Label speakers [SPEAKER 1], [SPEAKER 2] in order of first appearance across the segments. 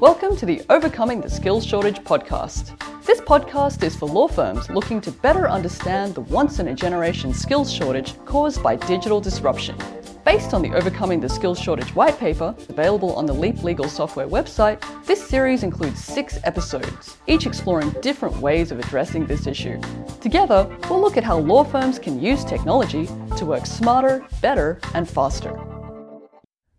[SPEAKER 1] Welcome to the Overcoming the Skills Shortage podcast. This podcast is for law firms looking to better understand the once in a generation skills shortage caused by digital disruption. Based on the Overcoming the Skills Shortage white paper, available on the Leap Legal Software website, this series includes six episodes, each exploring different ways of addressing this issue. Together, we'll look at how law firms can use technology to work smarter, better, and faster.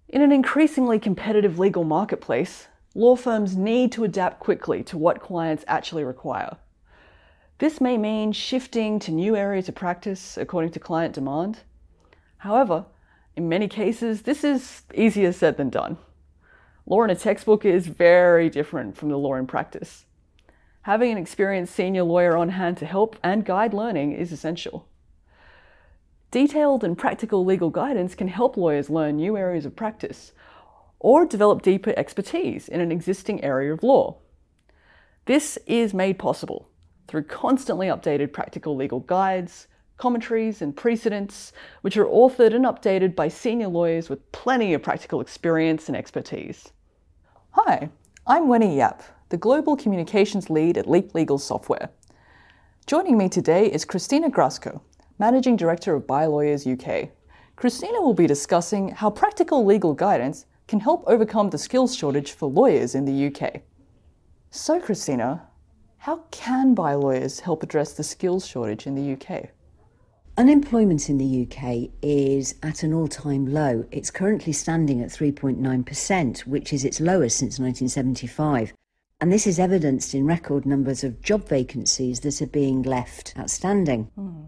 [SPEAKER 1] In an increasingly competitive legal marketplace, law firms need to adapt quickly to what clients actually require. This may mean shifting to new areas of practice according to client demand. However, in many cases, this is easier said than done. Law in a textbook is very different from the law in practice. Having an experienced senior lawyer on hand to help and guide learning is essential. Detailed and practical legal guidance can help lawyers learn new areas of practice or develop deeper expertise in an existing area of law. This is made possible through constantly updated practical legal guides, commentaries, and precedents, which are authored and updated by senior lawyers with plenty of practical experience and expertise. Hi, I'm Wenny Yap, the Global Communications Lead at Leap Legal Software. Joining me today is Christina Grasco, Managing Director of ByLawyers UK. Christina will be discussing how practical legal guidance can help overcome the skills shortage for lawyers in the UK. So, Christina, how can ByLawyers help address the skills shortage in the UK?
[SPEAKER 2] Unemployment in the UK is at an all time low. It's currently standing at 3.9%, which is its lowest since 1975. And this is evidenced in record numbers of job vacancies that are being left outstanding. Mm.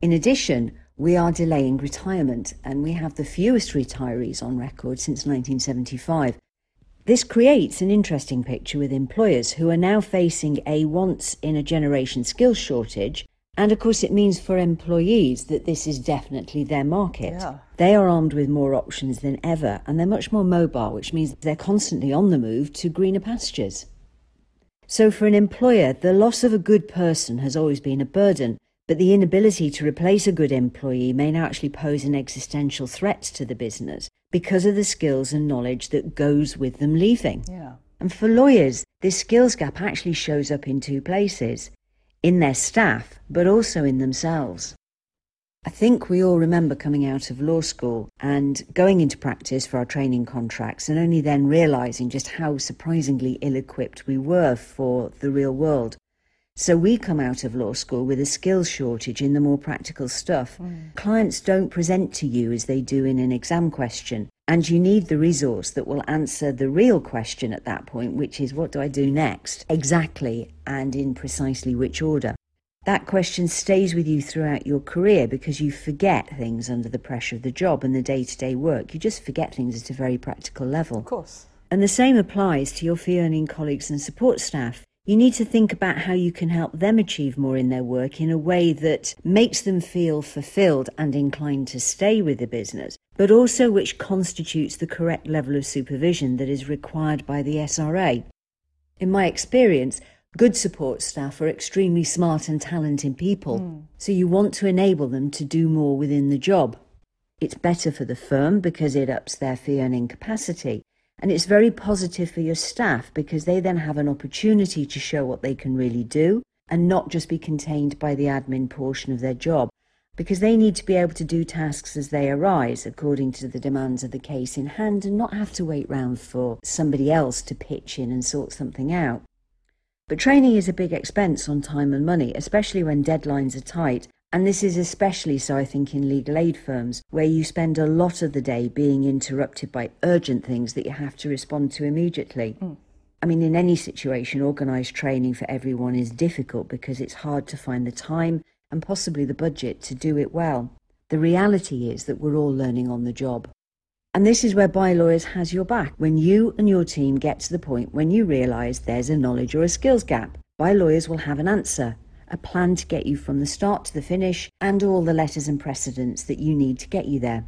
[SPEAKER 2] In addition, we are delaying retirement and we have the fewest retirees on record since 1975. This creates an interesting picture with employers who are now facing a once in a generation skills shortage. And of course, it means for employees that this is definitely their market. Yeah. They are armed with more options than ever and they're much more mobile, which means they're constantly on the move to greener pastures. So, for an employer, the loss of a good person has always been a burden, but the inability to replace a good employee may now actually pose an existential threat to the business because of the skills and knowledge that goes with them leaving.
[SPEAKER 1] Yeah.
[SPEAKER 2] And for lawyers, this skills gap actually shows up in two places in their staff, but also in themselves. I think we all remember coming out of law school and going into practice for our training contracts, and only then realizing just how surprisingly ill equipped we were for the real world. So we come out of law school with a skills shortage in the more practical stuff. Mm. Clients don't present to you as they do in an exam question. And you need the resource that will answer the real question at that point, which is what do I do next? Exactly and in precisely which order. That question stays with you throughout your career because you forget things under the pressure of the job and the day to day work. You just forget things at a very practical level.
[SPEAKER 1] Of course.
[SPEAKER 2] And the same applies to your fee earning colleagues and support staff. You need to think about how you can help them achieve more in their work in a way that makes them feel fulfilled and inclined to stay with the business, but also which constitutes the correct level of supervision that is required by the SRA. In my experience, good support staff are extremely smart and talented people, mm. so you want to enable them to do more within the job. It's better for the firm because it ups their fee earning capacity. And it's very positive for your staff because they then have an opportunity to show what they can really do and not just be contained by the admin portion of their job because they need to be able to do tasks as they arise according to the demands of the case in hand and not have to wait round for somebody else to pitch in and sort something out. But training is a big expense on time and money, especially when deadlines are tight and this is especially so, I think, in legal aid firms, where you spend a lot of the day being interrupted by urgent things that you have to respond to immediately. Mm. I mean, in any situation, organised training for everyone is difficult because it's hard to find the time and possibly the budget to do it well. The reality is that we're all learning on the job. And this is where ByLawyers has your back when you and your team get to the point when you realise there's a knowledge or a skills gap. ByLawyers will have an answer a plan to get you from the start to the finish, and all the letters and precedents that you need to get you there.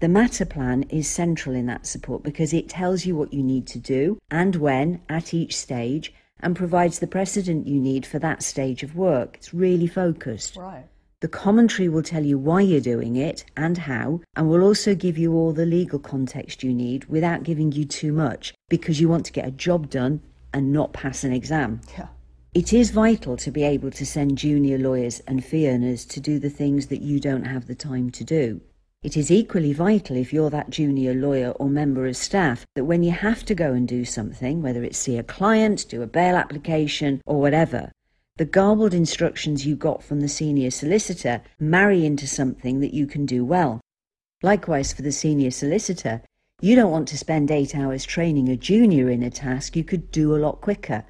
[SPEAKER 2] The matter plan is central in that support because it tells you what you need to do and when at each stage and provides the precedent you need for that stage of work. It's really focused.
[SPEAKER 1] Right.
[SPEAKER 2] The commentary will tell you why you're doing it and how, and will also give you all the legal context you need without giving you too much, because you want to get a job done and not pass an exam.
[SPEAKER 1] Yeah.
[SPEAKER 2] It is vital to be able to send junior lawyers and fee earners to do the things that you don't have the time to do. It is equally vital if you're that junior lawyer or member of staff that when you have to go and do something, whether it's see a client, do a bail application, or whatever, the garbled instructions you got from the senior solicitor marry into something that you can do well. Likewise, for the senior solicitor, you don't want to spend eight hours training a junior in a task you could do a lot quicker.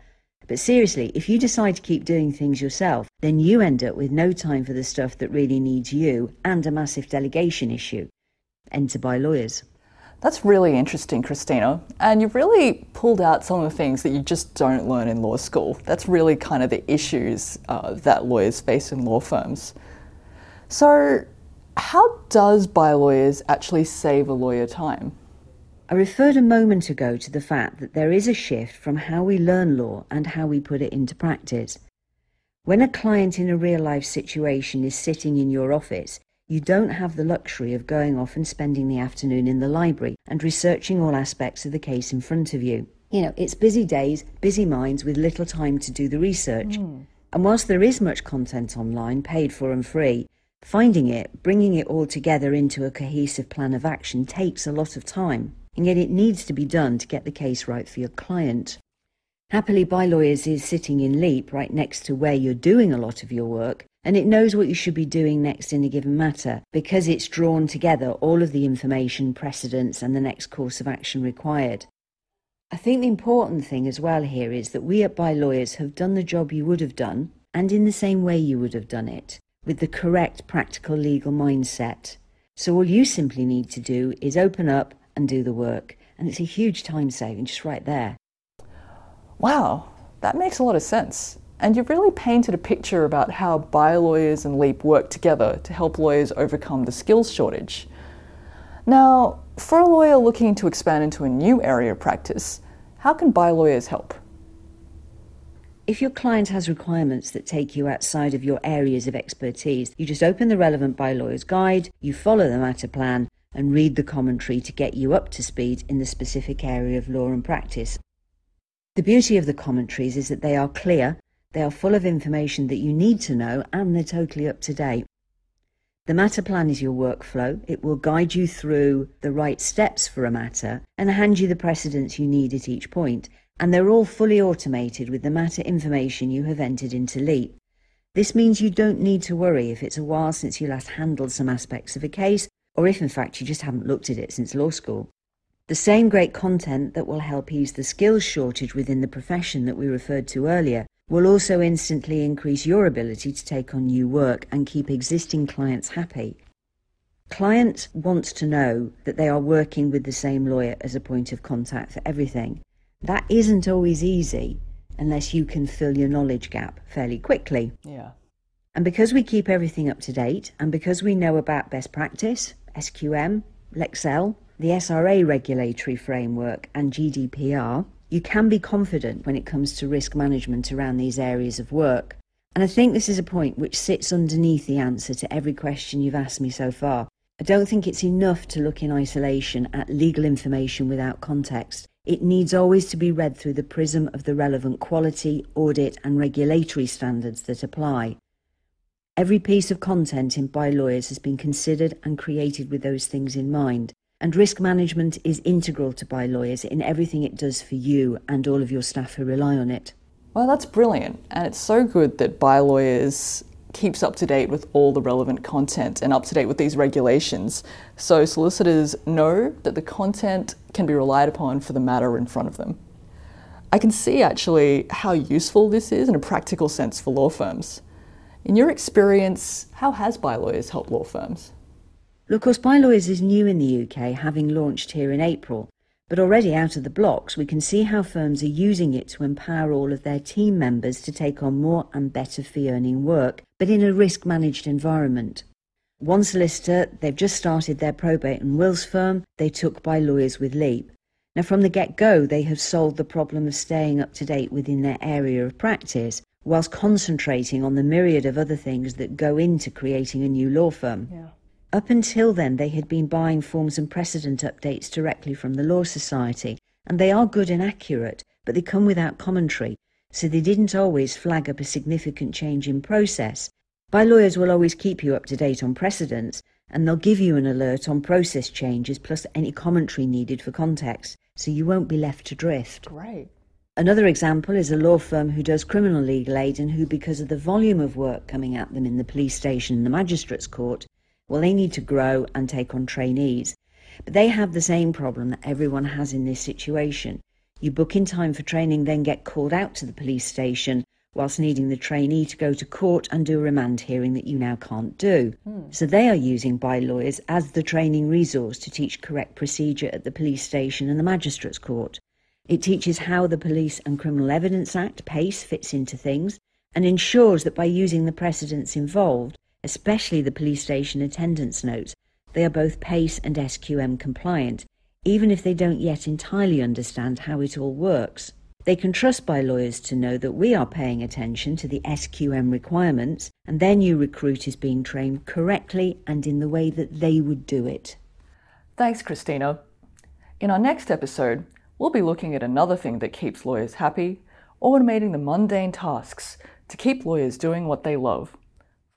[SPEAKER 2] But seriously, if you decide to keep doing things yourself, then you end up with no time for the stuff that really needs you and a massive delegation issue. Enter by lawyers.
[SPEAKER 1] That's really interesting, Christina. And you've really pulled out some of the things that you just don't learn in law school. That's really kind of the issues uh, that lawyers face in law firms. So, how does by lawyers actually save a lawyer time?
[SPEAKER 2] I referred a moment ago to the fact that there is a shift from how we learn law and how we put it into practice. When a client in a real life situation is sitting in your office, you don't have the luxury of going off and spending the afternoon in the library and researching all aspects of the case in front of you. You know, it's busy days, busy minds with little time to do the research. Mm. And whilst there is much content online, paid for and free, finding it, bringing it all together into a cohesive plan of action takes a lot of time and yet it needs to be done to get the case right for your client. Happily, By Lawyers is sitting in Leap right next to where you're doing a lot of your work, and it knows what you should be doing next in a given matter because it's drawn together all of the information, precedents, and the next course of action required. I think the important thing as well here is that we at By Lawyers have done the job you would have done, and in the same way you would have done it, with the correct practical legal mindset. So all you simply need to do is open up and do the work. And it's a huge time saving just right there.
[SPEAKER 1] Wow, that makes a lot of sense. And you've really painted a picture about how By Lawyers and Leap work together to help lawyers overcome the skills shortage. Now, for a lawyer looking to expand into a new area of practice, how can By Lawyers help?
[SPEAKER 2] If your client has requirements that take you outside of your areas of expertise, you just open the relevant By Lawyers guide, you follow the matter plan, and read the commentary to get you up to speed in the specific area of law and practice. The beauty of the commentaries is that they are clear, they are full of information that you need to know, and they're totally up to date. The matter plan is your workflow. It will guide you through the right steps for a matter and hand you the precedents you need at each point. And they're all fully automated with the matter information you have entered into LEAP. This means you don't need to worry if it's a while since you last handled some aspects of a case or if in fact you just haven't looked at it since law school. The same great content that will help ease the skills shortage within the profession that we referred to earlier will also instantly increase your ability to take on new work and keep existing clients happy. Clients want to know that they are working with the same lawyer as a point of contact for everything. That isn't always easy unless you can fill your knowledge gap fairly quickly.
[SPEAKER 1] Yeah.
[SPEAKER 2] And because we keep everything up to date and because we know about best practice, SQM, Lexcel, the SRA regulatory framework, and GDPR, you can be confident when it comes to risk management around these areas of work. And I think this is a point which sits underneath the answer to every question you've asked me so far. I don't think it's enough to look in isolation at legal information without context. It needs always to be read through the prism of the relevant quality, audit, and regulatory standards that apply. Every piece of content in By Lawyers has been considered and created with those things in mind. And risk management is integral to By Lawyers in everything it does for you and all of your staff who rely on it.
[SPEAKER 1] Well, that's brilliant. And it's so good that By Lawyers keeps up to date with all the relevant content and up to date with these regulations. So solicitors know that the content can be relied upon for the matter in front of them. I can see actually how useful this is in a practical sense for law firms. In your experience, how has By Lawyers helped law firms?
[SPEAKER 2] Of course, By Lawyers is new in the UK, having launched here in April. But already out of the blocks, we can see how firms are using it to empower all of their team members to take on more and better fee earning work, but in a risk managed environment. One solicitor, they've just started their probate and wills firm, they took By Lawyers with Leap. Now, from the get go, they have solved the problem of staying up to date within their area of practice, whilst concentrating on the myriad of other things that go into creating a new law firm.
[SPEAKER 1] Yeah.
[SPEAKER 2] Up until then, they had been buying forms and precedent updates directly from the Law Society, and they are good and accurate, but they come without commentary, so they didn't always flag up a significant change in process. Bylawyers will always keep you up to date on precedents, and they'll give you an alert on process changes plus any commentary needed for context, so you won't be left to drift.
[SPEAKER 1] Great.
[SPEAKER 2] Another example is a law firm who does criminal legal aid and who, because of the volume of work coming at them in the police station and the magistrates court, well, they need to grow and take on trainees. But they have the same problem that everyone has in this situation. You book in time for training, then get called out to the police station whilst needing the trainee to go to court and do a remand hearing that you now can't do. Mm. So they are using bylawyers as the training resource to teach correct procedure at the police station and the magistrates court. It teaches how the Police and Criminal Evidence Act, PACE, fits into things and ensures that by using the precedents involved, especially the police station attendance notes, they are both PACE and SQM compliant, even if they don't yet entirely understand how it all works. They can trust by lawyers to know that we are paying attention to the SQM requirements and their new recruit is being trained correctly and in the way that they would do it.
[SPEAKER 1] Thanks, Christina. In our next episode, we'll be looking at another thing that keeps lawyers happy automating the mundane tasks to keep lawyers doing what they love.